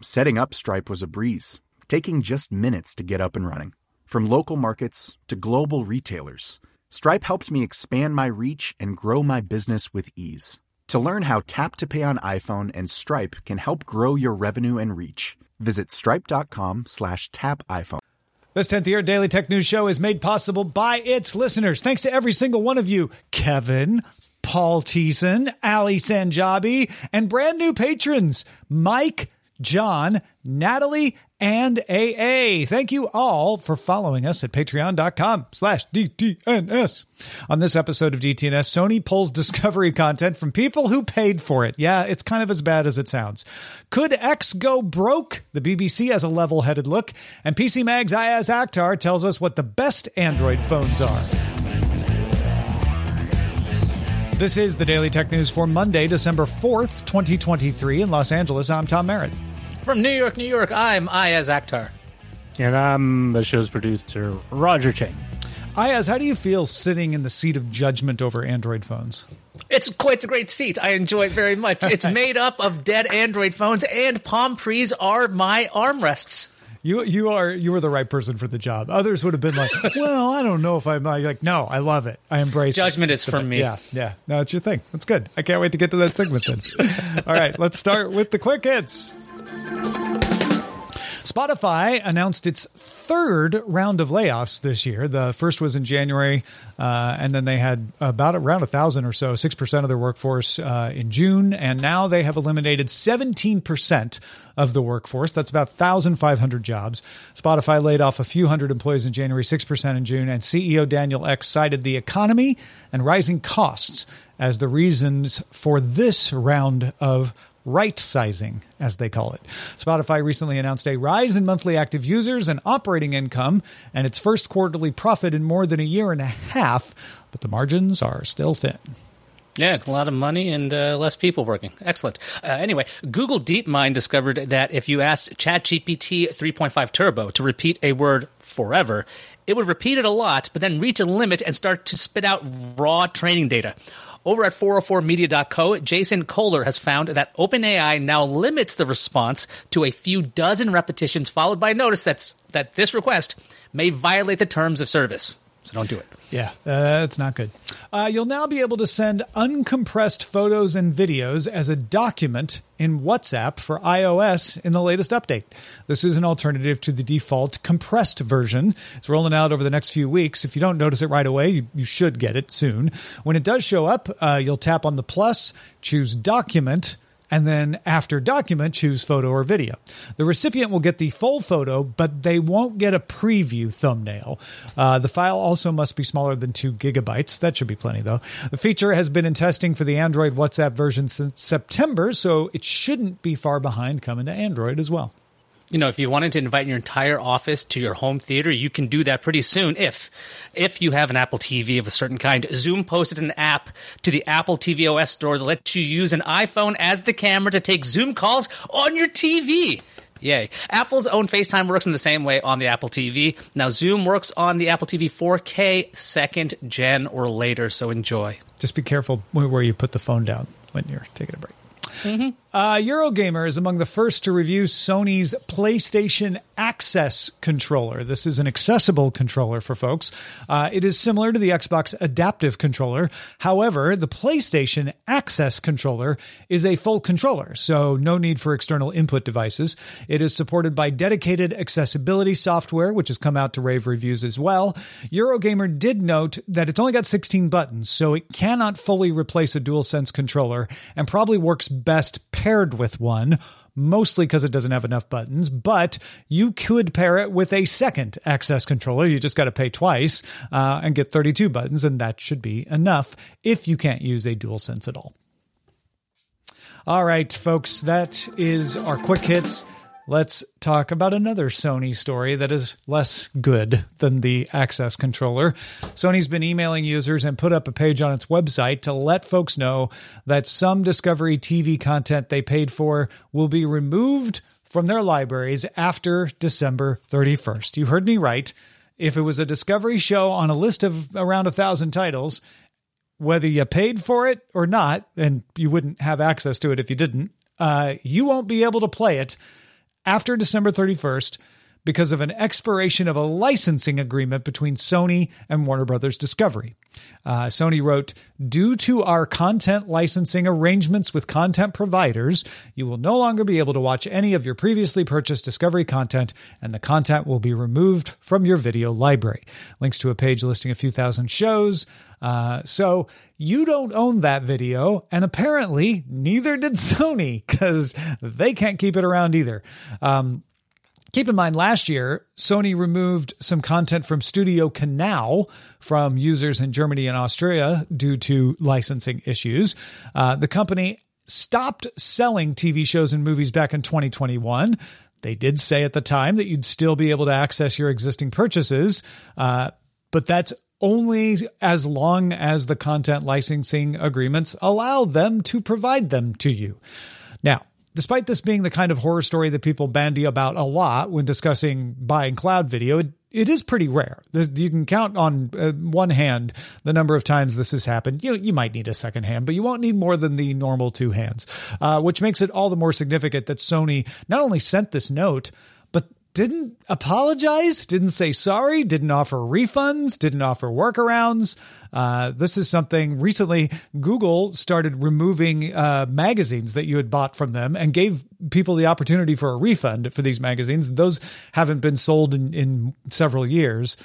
Setting up Stripe was a breeze, taking just minutes to get up and running. From local markets to global retailers, Stripe helped me expand my reach and grow my business with ease. To learn how Tap to Pay on iPhone and Stripe can help grow your revenue and reach, visit stripe.com slash tap iPhone. This 10th year Daily Tech News Show is made possible by its listeners. Thanks to every single one of you. Kevin, Paul Teason, Ali Sanjabi, and brand new patrons, Mike, John, Natalie, and AA. Thank you all for following us at patreon.com slash DTNS. On this episode of DTNS, Sony pulls discovery content from people who paid for it. Yeah, it's kind of as bad as it sounds. Could X go broke? The BBC has a level headed look. And PC Mag's Iyaz Akhtar tells us what the best Android phones are. This is the Daily Tech News for Monday, December 4th, 2023 in Los Angeles. I'm Tom Merritt. From New York, New York, I'm Iyaz Akhtar. And I'm the show's producer, Roger Chang. Iyaz, how do you feel sitting in the seat of judgment over Android phones? It's quite a great seat. I enjoy it very much. It's made up of dead Android phones, and palm trees are my armrests. You you are you were the right person for the job. Others would have been like, "Well, I don't know if I'm like." No, I love it. I embrace judgment it. is for me. Yeah, yeah. No, it's your thing. That's good. I can't wait to get to that segment then. All right, let's start with the quick hits. Spotify announced its third round of layoffs this year. The first was in January, uh, and then they had about around a thousand or so, six percent of their workforce uh, in June, and now they have eliminated seventeen percent of the workforce. That's about thousand five hundred jobs. Spotify laid off a few hundred employees in January, six percent in June, and CEO Daniel Ek cited the economy and rising costs as the reasons for this round of right sizing, as they call it. Spotify recently announced a rise in monthly active users and operating income and its first quarterly profit in more than a year and a half, but the margins are still thin. Yeah, a lot of money and uh, less people working. Excellent. Uh, anyway, Google DeepMind discovered that if you asked ChatGPT 3.5 Turbo to repeat a word forever, it would repeat it a lot, but then reach a limit and start to spit out raw training data. Over at 404media.co, Jason Koebler has found that OpenAI now limits the response to a few dozen repetitions, followed by a notice that's, that this request may violate the terms of service. So don't do it. Yeah, uh, not good. Uh, you'll now be able to send uncompressed photos and videos as a document in WhatsApp for iOS in the latest update. This is an alternative to the default compressed version. It's rolling out over the next few weeks. If you don't notice it right away, you, you should get it soon. When it does show up, uh, you'll tap on the plus, choose document and then after document, choose photo or video. The recipient will get the full photo, but they won't get a preview thumbnail. Uh, the file also must be smaller than two gigabytes. That should be plenty, though. The feature has been in testing for the Android WhatsApp version since September, so it shouldn't be far behind coming to Android as well you know, if you wanted to invite your entire office to your home theater, you can do that pretty soon. If, if you have an Apple TV of a certain kind, Zoom posted an app to the Apple TV OS store that lets you use an iPhone as the camera to take Zoom calls on your TV. Yay. Apple's own FaceTime works in the same way on the Apple TV. Now, Zoom works on the Apple TV 4K second gen or later, so enjoy. Just be careful where you put the phone down when you're taking a break. Mm-hmm. Uh, Eurogamer is among the first to review Sony's PlayStation Access controller. This is an accessible controller for folks. Uh, it is similar to the Xbox Adaptive controller. However, the PlayStation Access controller is a full controller, so no need for external input devices. It is supported by dedicated accessibility software, which has come out to rave reviews as well. Eurogamer did note that it's only got 16 buttons, so it cannot fully replace a DualSense controller and probably works best paired with one mostly because it doesn't have enough buttons, but you could pair it with a second access controller. You just got to pay twice uh, and get 32 buttons, and that should be enough if you can't use a DualSense at all. All right, folks, that is our quick hits let's talk about another Sony story that is less good than the Access controller. Sony's been emailing users and put up a page on its website to let folks know that some Discovery TV content they paid for will be removed from their libraries after December 31st. You heard me right. If it was a Discovery show on a list of around a thousand titles, whether you paid for it or not, and you wouldn't have access to it if you didn't, uh, you won't be able to play it after December 31st because of an expiration of a licensing agreement between Sony and Warner Brothers Discovery. Uh, Sony wrote, Due to our content licensing arrangements with content providers, you will no longer be able to watch any of your previously purchased Discovery content, and the content will be removed from your video library. Links to a page listing a few thousand shows. Uh, so you don't own that video, and apparently neither did Sony because they can't keep it around either. Um, Keep in mind, last year, Sony removed some content from Studio Canal from users in Germany and Austria due to licensing issues. Uh, the company stopped selling TV shows and movies back in 2021. They did say at the time that you'd still be able to access your existing purchases, uh, but that's only as long as the content licensing agreements allow them to provide them to you. Now, despite this being the kind of horror story that people bandy about a lot when discussing buying cloud video, it, it is pretty rare. you can count on uh, one hand the number of times this has happened. You you might need a second hand, but you won't need more than the normal two hands, uh, which makes it all the more significant that Sony not only sent this note didn't apologize, didn't say sorry, didn't offer refunds, didn't offer workarounds. Uh, this is something recently Google started removing uh, magazines that you had bought from them and gave people the opportunity for a refund for these magazines. Those haven't been sold in, in several years.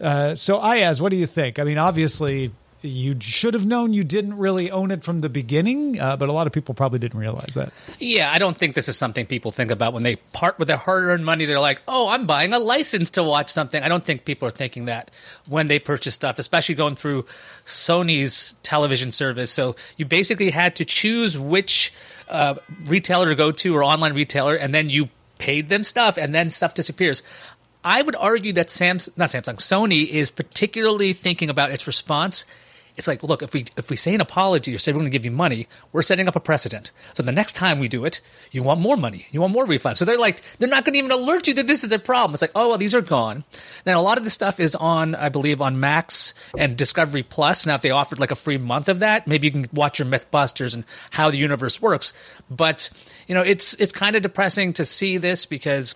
Uh, so, Iyaz, what do you think? I mean, obviously, you should have known you didn't really own it from the beginning, uh, but a lot of people probably didn't realize that. Yeah, I don't think this is something people think about when they part with their hard earned money. They're like, oh, I'm buying a license to watch something. I don't think people are thinking that when they purchase stuff, especially going through Sony's television service. So you basically had to choose which uh, retailer to go to or online retailer, and then you paid them stuff, and then stuff disappears. I would argue that Samsung, not Samsung, Sony is particularly thinking about its response it's like, look, if we if we say an apology or say we're going to give you money, we're setting up a precedent. So the next time we do it, you want more money, you want more refunds. So they're like, they're not going to even alert you that this is a problem. It's like, oh, well, these are gone. Now a lot of this stuff is on, I believe, on Max and Discovery Plus. Now if they offered like a free month of that, maybe you can watch your MythBusters and how the universe works. But you know, it's it's kind of depressing to see this because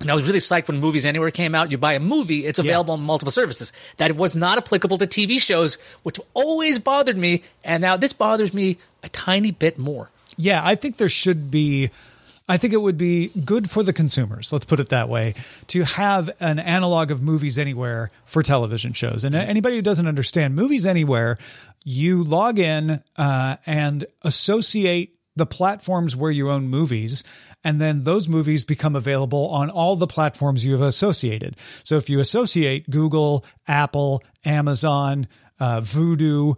and I was really psyched when Movies Anywhere came out. You buy a movie, it's available yeah. on multiple services. That was not applicable to TV shows, which always bothered me. And now this bothers me a tiny bit more. Yeah, I think there should be. I think it would be good for the consumers, let's put it that way, to have an analog of Movies Anywhere for television shows. And anybody who doesn't understand Movies Anywhere, you log in uh, and associate the platforms where you own movies and then those movies become available on all the platforms you have associated. So if you associate Google, Apple, Amazon, uh, Vudu,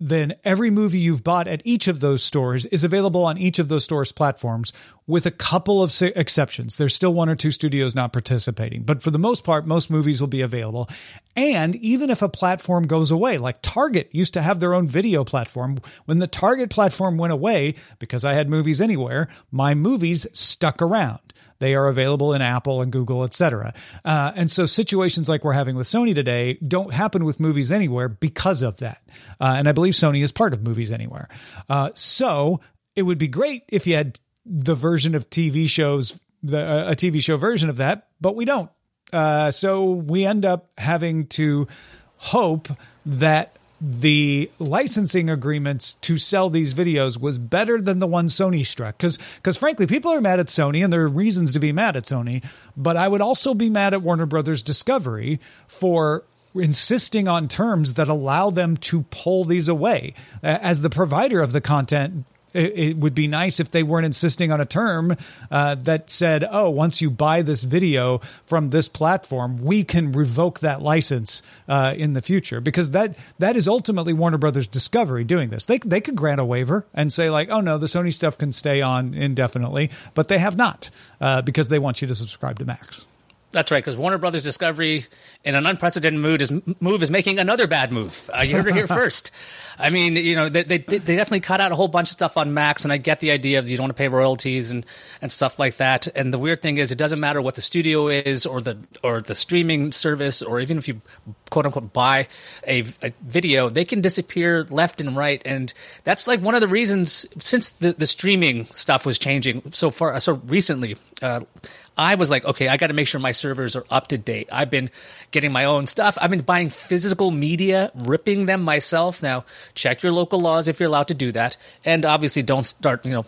then every movie you've bought at each of those stores is available on each of those stores' platforms, with a couple of exceptions. There's still one or two studios not participating, but for the most part, most movies will be available. And even if a platform goes away, like Target used to have their own video platform, when the Target platform went away, because I had movies anywhere, my movies stuck around. They are available in Apple and Google, etc. Uh, and so situations like we're having with Sony today don't happen with Movies Anywhere because of that. Uh, and I believe Sony is part of Movies Anywhere. Uh, so it would be great if you had the version of TV shows, the uh, a TV show version of that, but we don't. Uh, so we end up having to hope that the licensing agreements to sell these videos was better than the one Sony struck. Because, because frankly, people are mad at Sony, and there are reasons to be mad at Sony. But I would also be mad at Warner Brothers Discovery for insisting on terms that allow them to pull these away. As the provider of the content, it, it would be nice if they weren't insisting on a term uh, that said, "Oh, once you buy this video from this platform, we can revoke that license uh, in the future." Because that that is ultimately Warner Brothers Discovery doing this. They they could grant a waiver and say like, "Oh no, the Sony stuff can stay on indefinitely," but they have not uh, because they want you to subscribe to Max. That's right, because Warner Brothers Discovery, in an unprecedented mood, is move is making another bad move. Uh, you heard it here first. I mean, you know, they, they, they definitely cut out a whole bunch of stuff on Max, and I get the idea of you don't want to pay royalties and, and stuff like that. And the weird thing is, it doesn't matter what the studio is or the or the streaming service, or even if you quote unquote buy a, a video, they can disappear left and right. And that's like one of the reasons since the, the streaming stuff was changing so far so recently. Uh, I was like, okay, I got to make sure my servers are up to date. I've been getting my own stuff. I've been buying physical media, ripping them myself. Now, check your local laws if you're allowed to do that. And obviously, don't start, you know,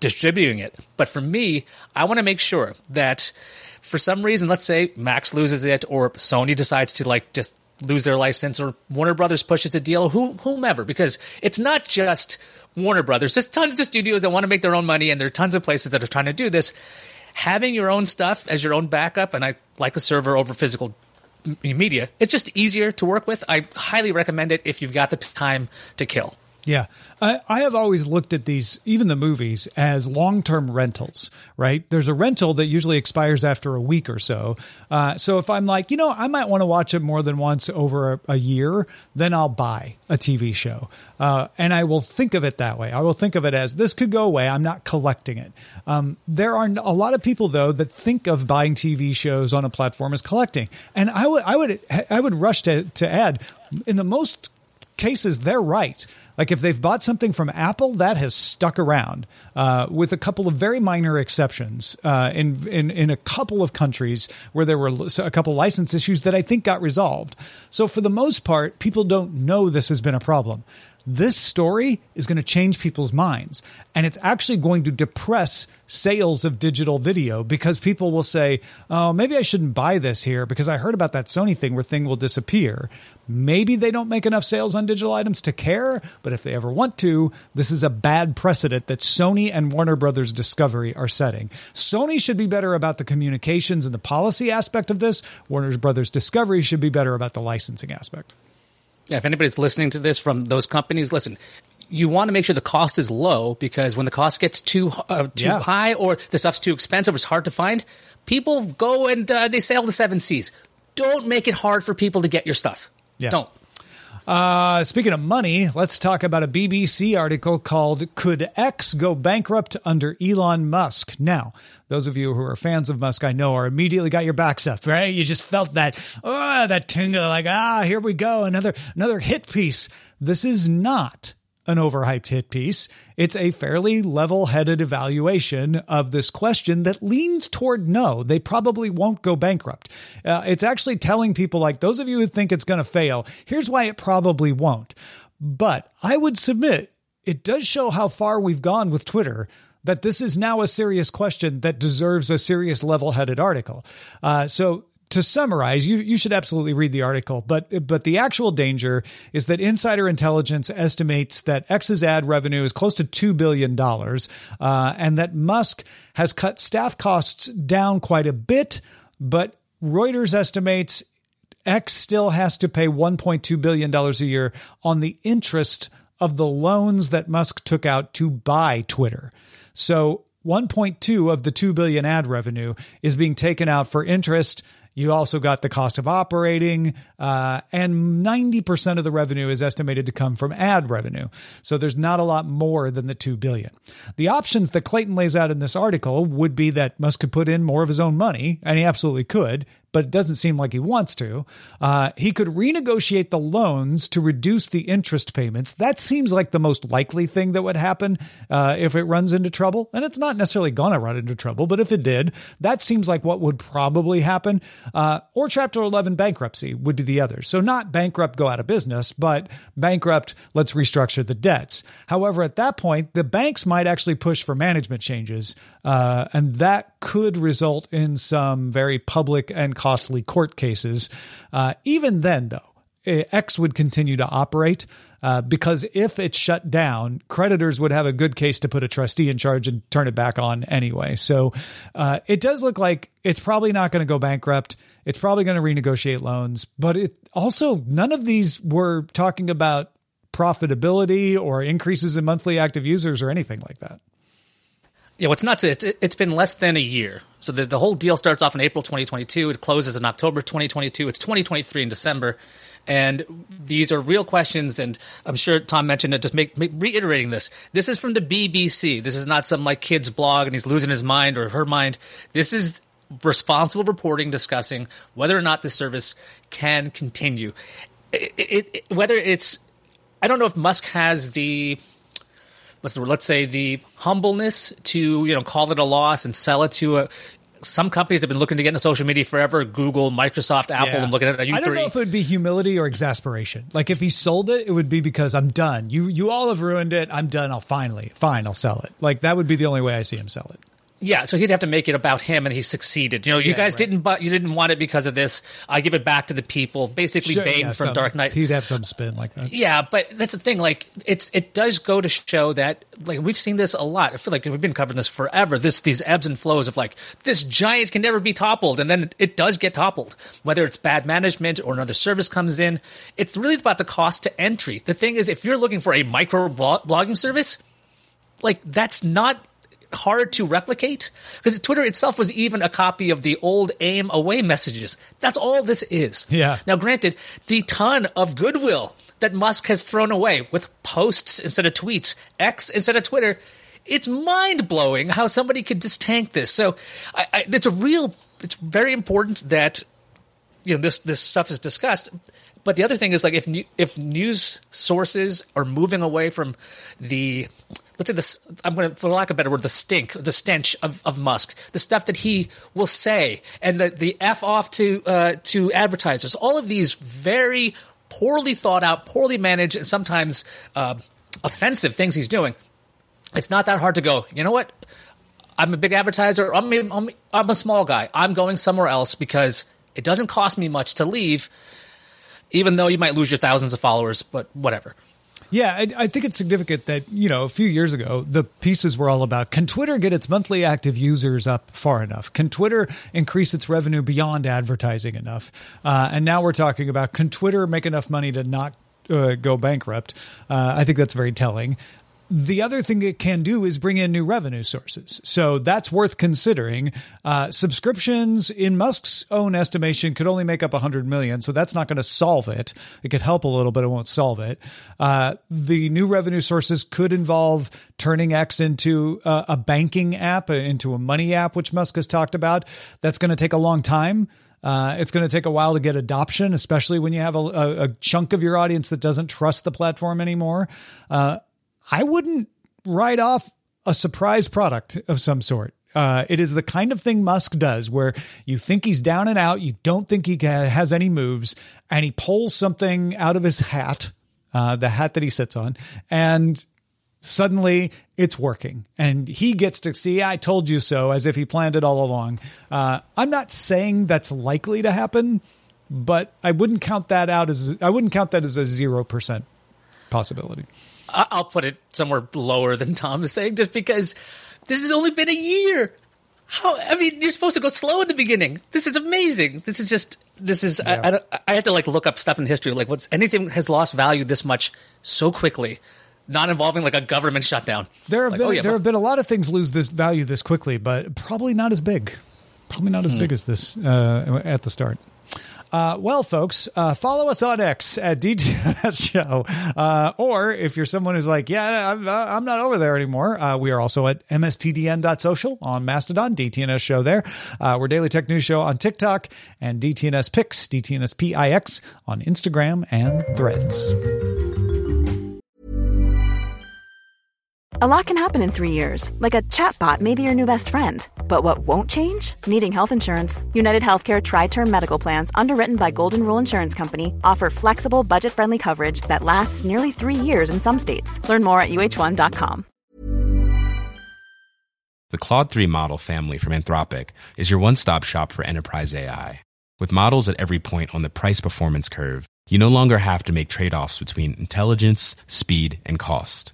distributing it. But for me, I want to make sure that for some reason, let's say Max loses it or Sony decides to like just lose their license or Warner Brothers pushes a deal, who, whomever, because it's not just Warner Brothers. There's tons of studios that want to make their own money, and there are tons of places that are trying to do this having your own stuff as your own backup, and I like a server over physical media, it's just easier to work with. I highly recommend it if you've got the time to kill. Yeah. I, I have always looked at these, even the movies, as long term rentals, right? There's a rental that usually expires after a week or so. Uh, so if I'm like, you know, I might want to watch it more than once over a, a year, then I'll buy a TV show. Uh, and I will think of it that way. I will think of it as this could go away. I'm not collecting it. Um, there are a lot of people, though, that think of buying TV shows on a platform as collecting. And I would, I would, I would rush to, to add, in the most cases, they're right. Like if they've bought something from Apple, that has stuck around, uh, with a couple of very minor exceptions uh, in, in in a couple of countries where there were a couple license issues that I think got resolved. So for the most part, people don't know this has been a problem this story is going to change people's minds. And it's actually going to depress sales of digital video because people will say oh maybe i shouldn't buy this here because i heard about that sony thing where thing will disappear. Maybe they don't make enough sales on digital items to care but if they ever want to this is a bad precedent that sony and warner brothers discovery are setting. Sony should be better about the communications and the policy aspect of this. Warner brothers discovery should be better about the licensing aspect if anybody's listening to this from those companies, listen, you want to make sure the cost is low because when the cost gets too uh, too yeah. high or the stuff's too expensive, it's hard to find. People go and uh, they sail the seven seas. Don't make it hard for people to get your stuff. Yeah. Don't. Uh, speaking of money, let's talk about a BBC article called Could X Go Bankrupt Under Elon Musk? Now, those of you who are fans of Musk, I know, are immediately got your backs up, right? You just felt that, oh, that tingle, like, ah, here we go, another, another hit piece. This is not an overhyped hit piece. It's a fairly level headed evaluation of this question that leans toward no, they probably won't go bankrupt. Uh, it's actually telling people, like, those of you who think it's going to fail, here's why it probably won't. But I would submit it does show how far we've gone with Twitter that this is now a serious question that deserves a serious level headed article. Uh, so to summarize, you, you should absolutely read the article, but but the actual danger is that insider intelligence estimates that X's ad revenue is close to two billion dollars, uh, and that Musk has cut staff costs down quite a bit, but Reuters estimates X still has to pay 1.2 billion dollars a year on the interest of the loans that Musk took out to buy Twitter. So 1.2 of the 2 billion ad revenue is being taken out for interest You also got the cost of operating, uh, and 90% of the revenue is estimated to come from ad revenue. So there's not a lot more than the 2 billion. The options that Clayton lays out in this article would be that Musk could put in more of his own money, and he absolutely could but it doesn't seem like he wants to. Uh, he could renegotiate the loans to reduce the interest payments. That seems like the most likely thing that would happen uh, if it runs into trouble. And it's not necessarily going to run into trouble, but if it did, that seems like what would probably happen. Uh, or Chapter 11 bankruptcy would be the other. So not bankrupt, go out of business, but bankrupt, let's restructure the debts. However, at that point, the banks might actually push for management changes, uh, and that could result in some very public and costly court cases. Uh, even then, though, X would continue to operate uh, because if it shut down, creditors would have a good case to put a trustee in charge and turn it back on anyway. So uh, it does look like it's probably not going to go bankrupt. It's probably going to renegotiate loans, but it also none of these were talking about profitability or increases in monthly active users or anything like that. Yeah, what's nuts? It's, it's been less than a year. So the, the whole deal starts off in April 2022. It closes in October 2022. It's 2023 in December. And these are real questions. And I'm sure Tom mentioned it, just make, make, reiterating this. This is from the BBC. This is not some like kid's blog and he's losing his mind or her mind. This is responsible reporting discussing whether or not the service can continue. It, it, it, whether it's, I don't know if Musk has the what's the word? Let's say the humbleness to you know call it a loss and sell it to a. Some companies have been looking to get into social media forever. Google, Microsoft, Apple, Yeah. and looking at it. I don't know if it would be humility or exasperation. Like if he sold it, it would be because I'm done. You you all have ruined it. I'm done. I'll finally fine. I'll sell it. Like that would be the only way I see him sell it. Yeah, so he'd have to make it about him, and he succeeded. You know, you Yeah, guys right. didn't, but you didn't want it because of this. I give it back to the people. Basically, Sure, Bane yeah, from some- Dark Knight. He'd have some spin like that. Yeah, but that's the thing. Like, it's it does go to show that like we've seen this a lot. I feel like we've been covering this forever. This these ebbs and flows of like this giant can never be toppled, and then it does get toppled. Whether it's bad management or another service comes in, it's really about the cost to entry. The thing is, if you're looking for a micro blogging service, like that's not hard to replicate because Twitter itself was even a copy of the old AIM away messages. That's all this is. Yeah. Now, granted, the ton of goodwill that Musk has thrown away with posts instead of tweets, X instead of Twitter, it's mind blowing how somebody could just tank this. So, I, I, it's a real. It's very important that you know this this stuff is discussed. But the other thing is like if if news sources are moving away from the let's say this I'm going to for lack of a better word the stink the stench of, of Musk the stuff that he will say and the the f off to uh, to advertisers all of these very poorly thought out poorly managed and sometimes uh, offensive things he's doing it's not that hard to go you know what I'm a big advertiser. I'm, I'm, I'm a small guy. I'm going somewhere else because it doesn't cost me much to leave, even though you might lose your thousands of followers, but whatever. Yeah, I, I think it's significant that you know a few years ago the pieces were all about can Twitter get its monthly active users up far enough? Can Twitter increase its revenue beyond advertising enough? Uh, and now we're talking about can Twitter make enough money to not uh, go bankrupt? Uh, I think that's very telling. The other thing it can do is bring in new revenue sources. So that's worth considering. Uh, subscriptions, in Musk's own estimation, could only make up 100 million. So that's not going to solve it. It could help a little, but it won't solve it. Uh, the new revenue sources could involve turning X into a, a banking app, uh, into a money app, which Musk has talked about. That's going to take a long time. Uh, it's going to take a while to get adoption, especially when you have a, a, a chunk of your audience that doesn't trust the platform anymore. Uh, I wouldn't write off a surprise product of some sort. Uh, it is the kind of thing Musk does where you think he's down and out, you don't think he has any moves, and he pulls something out of his hat, uh, the hat that he sits on, and suddenly it's working. And he gets to see i told you so as if he planned it all along. Uh, i'm not saying that's likely to happen but i wouldn't count that out as i wouldn't count that as a 0% possibility I'll put it somewhere lower than Tom is saying, just because this has only been a year. How? I mean, you're supposed to go slow in the beginning. This is amazing. This is just. This is. I, I, I had to like look up stuff in history. Like, what's anything has lost value this much so quickly, not involving like a government shutdown. there have Like, been oh, yeah, there have been a lot of things lose this value this quickly but probably not as big Probably not as big as this uh, at the start. Uh, well, folks, uh, follow us on X at DTNS Show. Uh, or if you're someone who's like, yeah, I'm, uh, I'm not over there anymore, uh, we are also at mstdn.social on Mastodon, DTNS Show there. Uh, we're Daily Tech News Show on TikTok and DTNS Pix, DTNS PIX on Instagram and Threads. A lot can happen in three years, like a chatbot may be your new best friend. But what won't change? Needing health insurance. United Healthcare Tri Term Medical Plans, underwritten by Golden Rule Insurance Company, offer flexible, budget friendly coverage that lasts nearly three years in some states. Learn more at uh1.com. The Claude 3 model family from Anthropic is your one stop shop for enterprise AI. With models at every point on the price performance curve, you no longer have to make trade offs between intelligence, speed, and cost.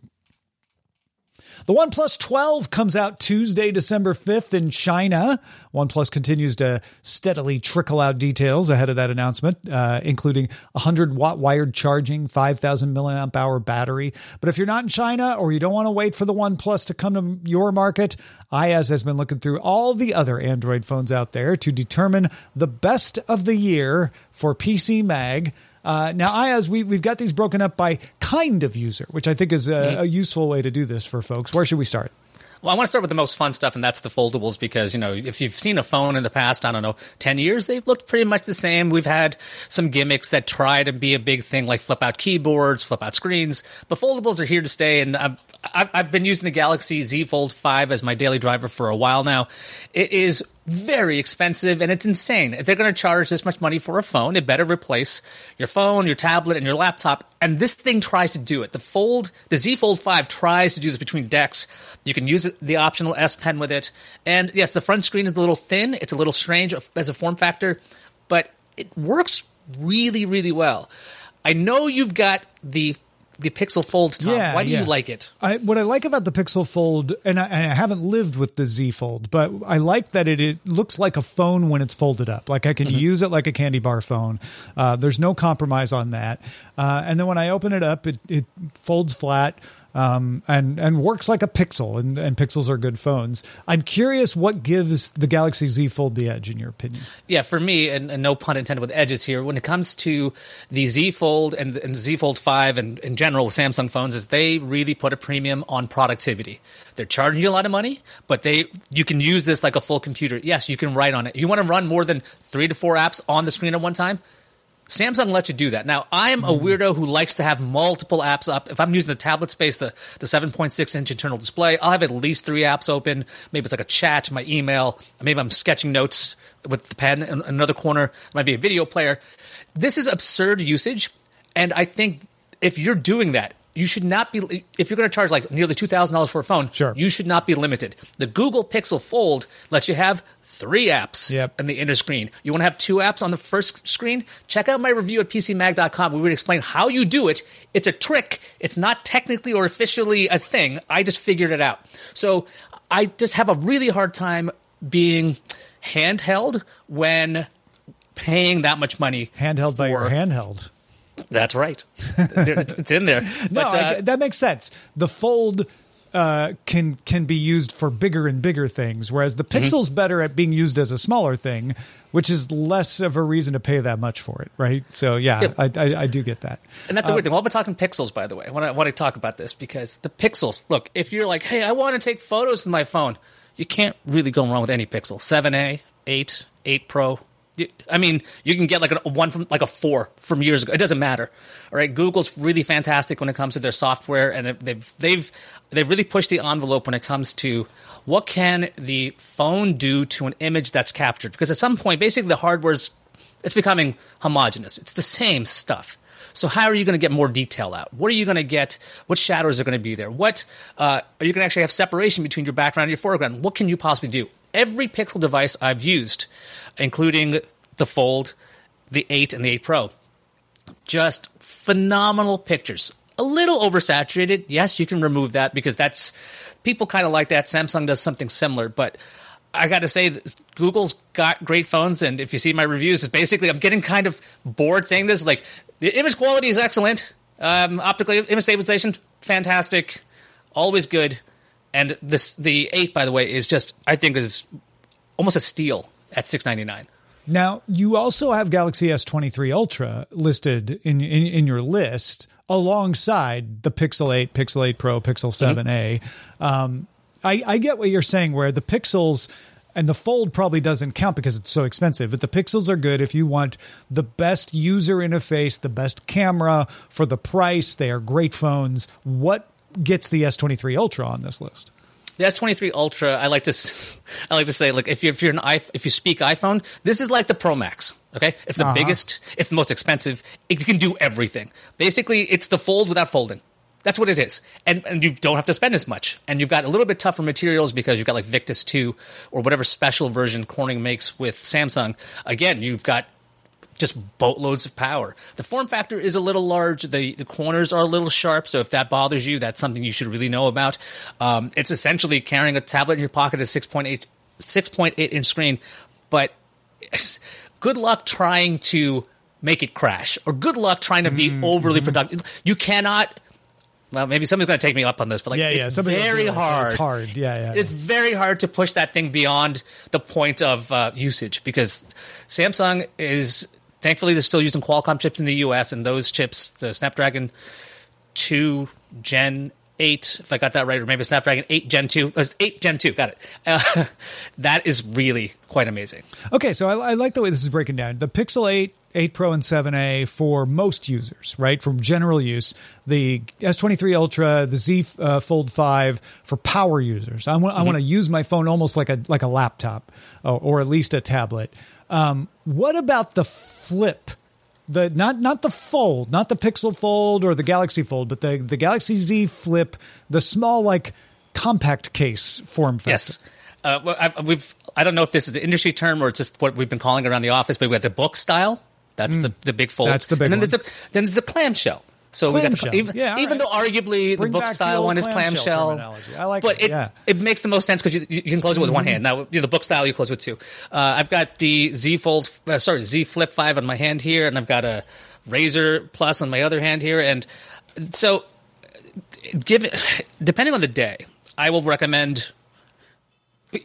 The OnePlus 12 comes out Tuesday, December 5th in China. OnePlus continues to steadily trickle out details ahead of that announcement, uh, including 100 watt wired charging, 5,000 milliamp hour battery. But if you're not in China or you don't want to wait for the OnePlus to come to your market, Iyaz has been looking through all the other Android phones out there to determine the best of the year for PC Mag. Uh, now, Iyaz, we, we've got these broken up by kind of user, which I think is a, a useful way to do this for folks. Where should we start? Well, I want to start with the most fun stuff, and that's the foldables because, you know, if you've seen a phone in the past, I don't know, 10 years, they've looked pretty much the same. We've had some gimmicks that try to be a big thing, like flip out keyboards, flip out screens, but foldables are here to stay. And I've, I've, been using the Galaxy Z Fold 5 as my daily driver for a while now. It is very expensive and it's insane. If they're going to charge this much money for a phone, it better replace your phone, your tablet, and your laptop. And this thing tries to do it. The Fold, the Z Fold 5 tries to do this between decks. You can use the optional S Pen with it. And yes, the front screen is a little thin. It's a little strange as a form factor, but it works really, really well. I know you've got the the Pixel Fold, Tom. Yeah, Why do yeah. you like it? I, what I like about the Pixel Fold, and I, and I haven't lived with the Z Fold, but I like that it, it looks like a phone when it's folded up. Like I can use it like a candy bar phone. Uh, there's no compromise on that. Uh, and then when I open it up, it, it folds flat. Um, and and works like a pixel, and, and pixels are good phones. I'm curious what gives the Galaxy Z Fold the edge, in your opinion. Yeah, for me, and, and no pun intended with edges here, when it comes to the Z Fold and, and Z Fold 5 and in general Samsung phones, is they really put a premium on productivity. They're charging you a lot of money, but they you can use this like a full computer. Yes, you can write on it. You want to run more than three to four apps on the screen at one time? Samsung lets you do that. Now, I'm a mm. weirdo who likes to have multiple apps up. If I'm using the tablet space, the, the 7.6 inch internal display, I'll have at least three apps open. Maybe it's like a chat, my email. Maybe I'm sketching notes with the pen in another corner. It might be a video player. This is absurd usage. And I think if you're doing that, you should not be, if you're going to charge like nearly $2,000 for a phone, Sure. you should not be limited. The Google Pixel Fold lets you have three apps Yep. in the inner screen. You want to have two apps on the first screen? Check out my review at PCMag.com. We would explain how you do it. It's a trick. It's not technically or officially a thing. I just figured it out. So I just have a really hard time being handheld when paying that much money. Handheld by your handheld. That's right. it's in there. No, But, I uh, get- that makes sense. The fold uh, can can be used for bigger and bigger things, whereas the Mm-hmm. Pixel's better at being used as a smaller thing. which is less of a reason to pay that much for it, right? So yeah, Yeah. I, I, I do get that. And that's the weird thing. While we're talking pixels, by the way, I want to, want to talk about this because the pixels. Look, if you're like, hey, I want to take photos with my phone, you can't really go wrong with any pixel. Seven A, eight, eight Pro. I mean, you can get like a one from like a four from years ago. It doesn't matter. All right, Google's really fantastic when it comes to their software, and they've they've they've really pushed the envelope when it comes to what can the phone do to an image that's captured. Because at some point, basically, the hardware's it's becoming homogenous. It's the same stuff. So how are you going to get more detail out? What are you going to get? What shadows are going to be there? What uh, are you going to actually have separation between your background and your foreground? What can you possibly do? Every Pixel device I've used, including the Fold, the 8, and the 8 Pro, just phenomenal pictures. A little oversaturated. Yes, you can remove that because that's people kind of like that. Samsung does something similar, but I got to say, Google's got great phones, and if you see my reviews, it's basically I'm getting kind of bored saying this. Like the image quality is excellent, um, optically image stabilization fantastic, always good, and this the eight by the way is just I think is almost a steal at six ninety nine. Now, you also have Galaxy S23 Ultra listed in, in, in your list alongside the Pixel 8, Pixel 8 Pro, Pixel 7a. Um, I, I get what you're saying, where the Pixels and the Fold probably doesn't count because it's so expensive, but the Pixels are good if you want the best user interface, the best camera for the price. They are great phones. What gets the S23 Ultra on this list? The S23 Ultra, I like to, I like to say, like if you're if you're an if you speak iPhone, this is like the Pro Max. Okay, it's the uh-huh. biggest, it's the most expensive. It can do everything. Basically, it's the fold without folding. That's what it is, and and you don't have to spend as much, and you've got a little bit tougher materials because you've got like Victus two or whatever special version Corning makes with Samsung. Again, you've got just boatloads of power. The form factor is a little large. The the corners are a little sharp. So if that bothers you, that's something you should really know about. Um, it's essentially carrying a tablet in your pocket, a 6.8 6.8 inch screen, but good luck trying to make it crash, or good luck trying to be overly productive. You cannot. Well, maybe somebody's going to take me up on this, but like, Yeah, yeah. it's else very like, hard. It's hard. Yeah, yeah. It's very hard to push that thing beyond the point of uh, usage because Samsung is thankfully they're still using Qualcomm chips in the U.S. and those chips, the Snapdragon two Gen eight, if I got that right, or maybe Snapdragon eight Gen two, uh, eight Gen two, got it. Uh, that is really quite amazing. Okay, so I, I like the way this is breaking down. The Pixel 8, 8 Pro, and 7a for most users, right? From general use. The S23 Ultra, the Z uh, Fold 5 for power users. I want I want to use my phone almost like a like a laptop, or, or at least a tablet. Um, what about the Flip? The not not the Fold, not the Pixel Fold or the Galaxy Fold, but the the Galaxy Z Flip, the small like compact case form factor. Yes. Uh, well, I've, we've. I don't know if this is the industry term or it's just what we've been calling around the office, but we have the book style. That's the the big fold. Mm. That's the big and then one. there's a then there's a clamshell. So we got the, even, Yeah, even right. though arguably Bring the book the style old one is clamshell clamshell. I like but it, it yeah. it makes the most sense because you, you can close it with one hand. Now you know, the book style you close with two. Uh, I've got the Z Fold, uh, sorry Z Flip Five on my hand here, and I've got a Razr Plus on my other hand here, and so give depending on the day, I will recommend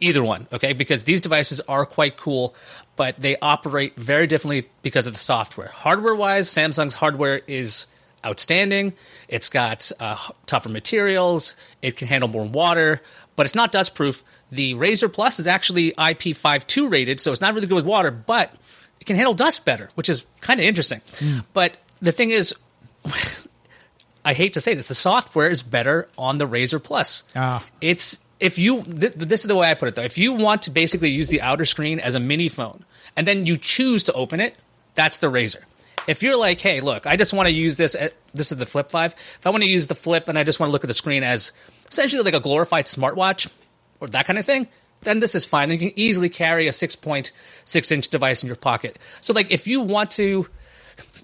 either one, okay? Because these devices are quite cool, but they operate very differently because of the software. Hardware wise, Samsung's hardware is outstanding. It's got uh, tougher materials, it can handle more water, but it's not dust proof. The Razr Plus is actually IP52 rated, so it's not really good with water, but it can handle dust better, which is kind of interesting. But the thing is, I hate to say this, the software is better on the Razr Plus. Ah. It's if you th- this is the way I put it though. If you want to basically use the outer screen as a mini phone and then you choose to open it, that's the Razr. If you're like, hey, look, I just want to use this. At, this is the Flip Five. If I want to use the Flip and I just want to look at the screen as essentially like a glorified smartwatch or that kind of thing, then this is fine. You can easily carry a six point six inch device in your pocket. So like, if you want to,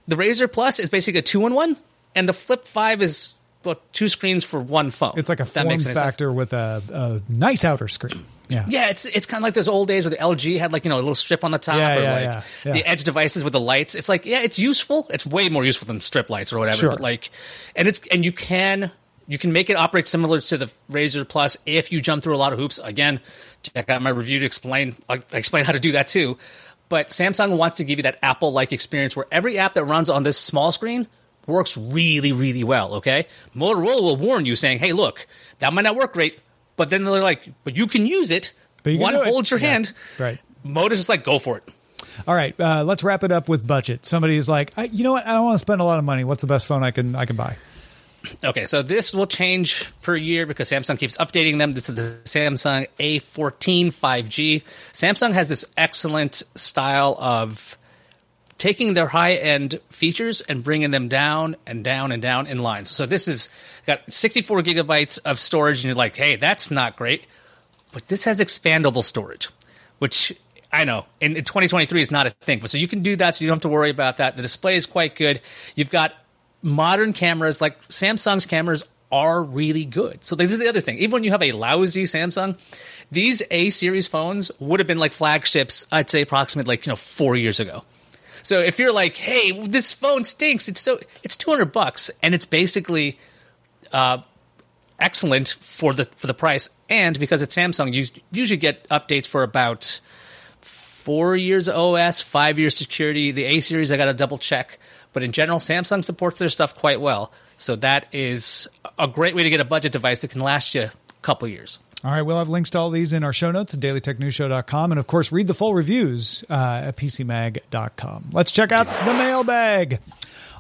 the Razr Plus is basically a two in one, and the Flip Five is well, two screens for one phone. It's like a form any sense. factor with a, a nice outer screen. Yeah. Yeah, it's it's kind of like those old days where the LG had like you know a little strip on the top, Yeah, or yeah, like yeah, the Edge devices with the lights. It's like yeah, it's useful. It's way more useful than strip lights or whatever. Sure. But like, and it's and you can you can make it operate similar to the Razr Plus if you jump through a lot of hoops. Again, check out my review to explain. I I explain how to do that too. But Samsung wants to give you that Apple like experience where every app that runs on this small screen works really, really well. Okay. Motorola will warn you saying, hey, look, that might not work great. But then they're like, but you can use it. But you One holds your Yeah, hand. right. Modus is like, go for it. All right, uh, let's wrap it up with budget. Somebody's like, I, you know what? I don't want to spend a lot of money. What's the best phone I can I can buy? Okay, so this will change per year because Samsung keeps updating them. This is the Samsung A14 5G. Samsung has this excellent style of taking their high end features and bringing them down and down and down in lines. So this is got 64 gigabytes of storage, and you're like, hey, that's not great. But this has expandable storage, which I know in, in 2023 is not a thing. But so you can do that, so you don't have to worry about that. The display is quite good. You've got modern cameras, like Samsung's cameras are really good. So this is the other thing. Even when you have a lousy Samsung, these A series phones would have been like flagships. I'd say approximately like you know four years ago. So if you're like, hey, this phone stinks, it's so it's 200 bucks, and it's basically uh, excellent for the for the price, and because it's Samsung, you usually get updates for about four years OS, five years security. The A series, I got to double check, but in general, Samsung supports their stuff quite well. So that is a great way to get a budget device that can last you a couple years. All right, we'll have links to all these in our show notes at dailytechnewsshow.com. And of course, read the full reviews uh, at pcmag.com. Let's check out the mailbag.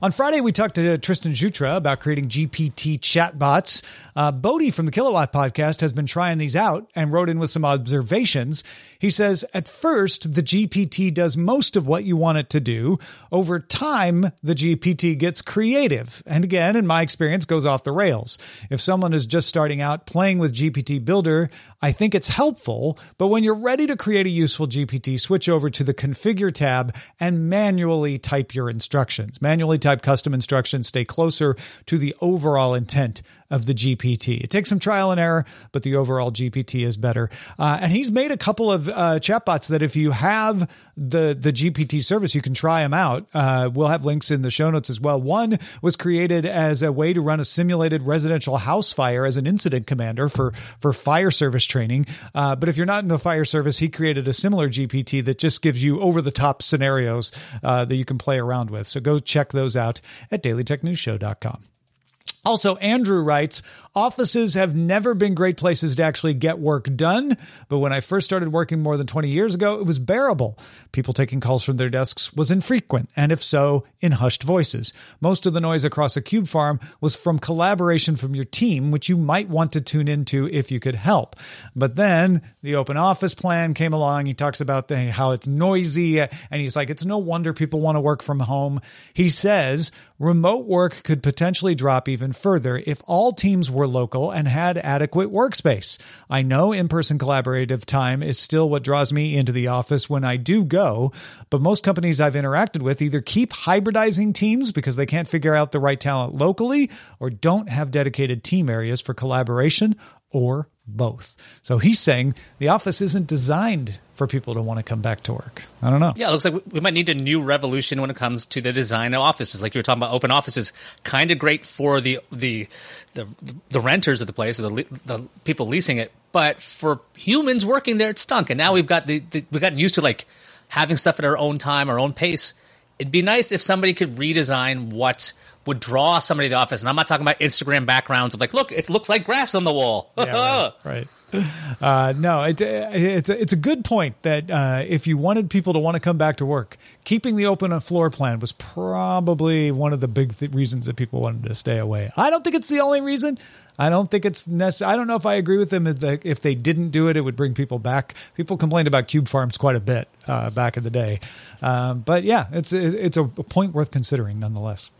On Friday, we talked to Tristan Jutra about creating GPT chatbots. Uh, Bodie from the Kilowatt podcast has been trying these out and wrote in with some observations. He says, at first, the GPT does most of what you want it to do. Over time, the GPT gets creative. And again, in my experience, goes off the rails. If someone is just starting out playing with GPT Builder, I think it's helpful. But when you're ready to create a useful GPT, switch over to the Configure tab and manually type your instructions. Manually type custom instructions, stay closer to the overall intent of the GPT. It takes some trial and error, but the overall GPT is better. Uh, and he's made a couple of uh, chatbots that if you have the the GPT service, you can try them out. Uh, we'll have links in the show notes as well. One was created as a way to run a simulated residential house fire as an incident commander for for fire service training. Uh, but if you're not in the fire service, he created a similar GPT that just gives you over the top scenarios uh, that you can play around with. So go check those out at dailytechnewsshow.com. Also, Andrew writes, offices have never been great places to actually get work done, but when I first started working more than 20 years ago, it was bearable. People taking calls from their desks was infrequent, and if so, in hushed voices. Most of the noise across a cube farm was from collaboration from your team, which you might want to tune into if you could help. But then the open office plan came along. He talks about the, how it's noisy, and he's like, it's no wonder people want to work from home. He says, remote work could potentially drop even further if all teams were local and had adequate workspace. I know in person collaborative time is still what draws me into the office when I do go, but most companies I've interacted with either keep hybridizing teams because they can't figure out the right talent locally or don't have dedicated team areas for collaboration or both. So he's saying the office isn't designed for people to want to come back to work. I don't know. Yeah, it looks like we might need a new revolution when it comes to the design of offices. Like you were talking about, open offices, kind of great for the the the, the renters of the place, or the the people leasing it. But for humans working there, it stunk. And now we've got the, the we've gotten used to like having stuff at our own time, our own pace. It'd be nice if somebody could redesign what would draw somebody to the office. And I'm not talking about Instagram backgrounds of like, look, it looks like grass on the wall. Yeah, right. right. Uh, no, it, it's a, it's a good point that uh, if you wanted people to want to come back to work, keeping the open floor plan was probably one of the big th- reasons that people wanted to stay away. I don't think it's the only reason. I don't think it's necessary. I don't know if I agree with them. If they, if they didn't do it, it would bring people back. People complained about cube farms quite a bit uh, back in the day, um, but yeah, it's it's a point worth considering nonetheless.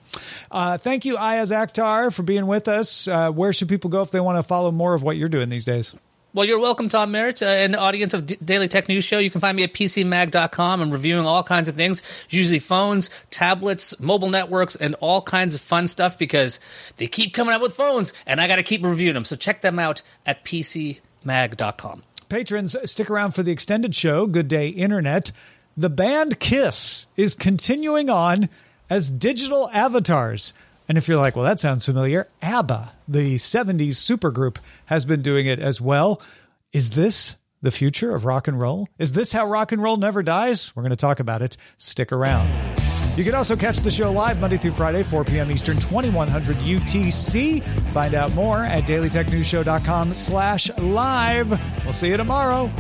Uh, thank you, Iyaz Akhtar, for being with us. Uh, where should people go if they want to follow more of what you're doing these days? Well, you're welcome, Tom Merritt, uh, and the audience of D- Daily Tech News Show. You can find me at PCMag.com. I'm reviewing all kinds of things, usually phones, tablets, mobile networks, and all kinds of fun stuff because they keep coming out with phones, and I got to keep reviewing them. So check them out at PCMag.com. Patrons, stick around for the extended show, Good Day Internet. The band Kiss is continuing on as digital avatars. And if you're like, well, that sounds familiar, ABBA, the 70s supergroup, has been doing it as well. Is this the future of rock and roll? Is this how rock and roll never dies? We're going to talk about it. Stick around. You can also catch the show live Monday through Friday, 4 p.m. Eastern, 2100 UTC. Find out more at dailytechnewsshow.com slash live. We'll see you tomorrow.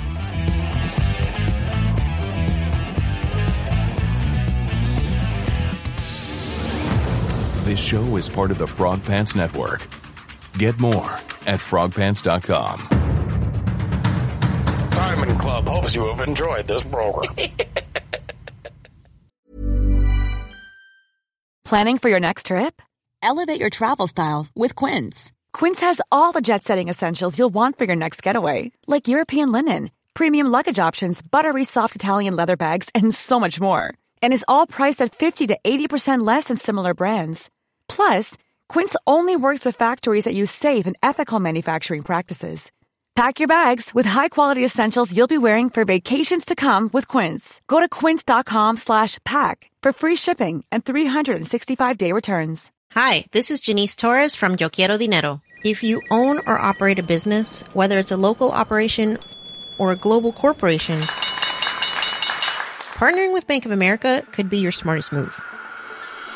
This show is part of the Frog Pants Network. Get more at frogpants.com. Diamond Club hopes you have enjoyed this program. Planning for your next trip? Elevate your travel style with Quince. Quince has all the jet setting essentials you'll want for your next getaway, like European linen, premium luggage options, buttery soft Italian leather bags, and so much more. And is all priced at 50 to 80% less than similar brands. Plus, Quince only works with factories that use safe and ethical manufacturing practices. Pack your bags with high-quality essentials you'll be wearing for vacations to come with Quince. Go to quince.com slash pack for free shipping and 365-day returns. Hi, this is Janice Torres from Yo Quiero Dinero. If you own or operate a business, whether it's a local operation or a global corporation, partnering with Bank of America could be your smartest move.